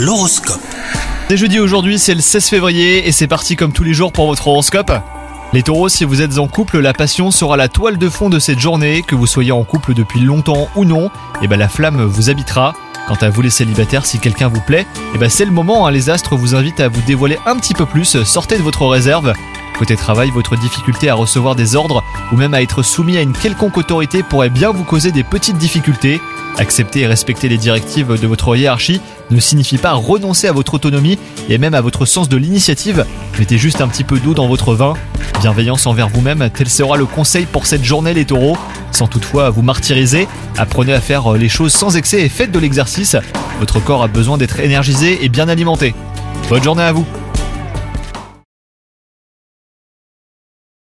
L'horoscope. C'est jeudi aujourd'hui, c'est le 16 février et c'est parti comme tous les jours pour votre horoscope. Les taureaux, si vous êtes en couple, la passion sera la toile de fond de cette journée, que vous soyez en couple depuis longtemps ou non, et ben la flamme vous habitera. Quant à vous les célibataires, si quelqu'un vous plaît, et ben c'est le moment, hein, les astres vous invitent à vous dévoiler un petit peu plus, sortez de votre réserve. Côté travail, votre difficulté à recevoir des ordres ou même à être soumis à une quelconque autorité pourrait bien vous causer des petites difficultés. Accepter et respecter les directives de votre hiérarchie ne signifie pas renoncer à votre autonomie et même à votre sens de l'initiative. Mettez juste un petit peu d'eau dans votre vin. Bienveillance envers vous-même, tel sera le conseil pour cette journée les taureaux. Sans toutefois vous martyriser, apprenez à faire les choses sans excès et faites de l'exercice. Votre corps a besoin d'être énergisé et bien alimenté. Bonne journée à vous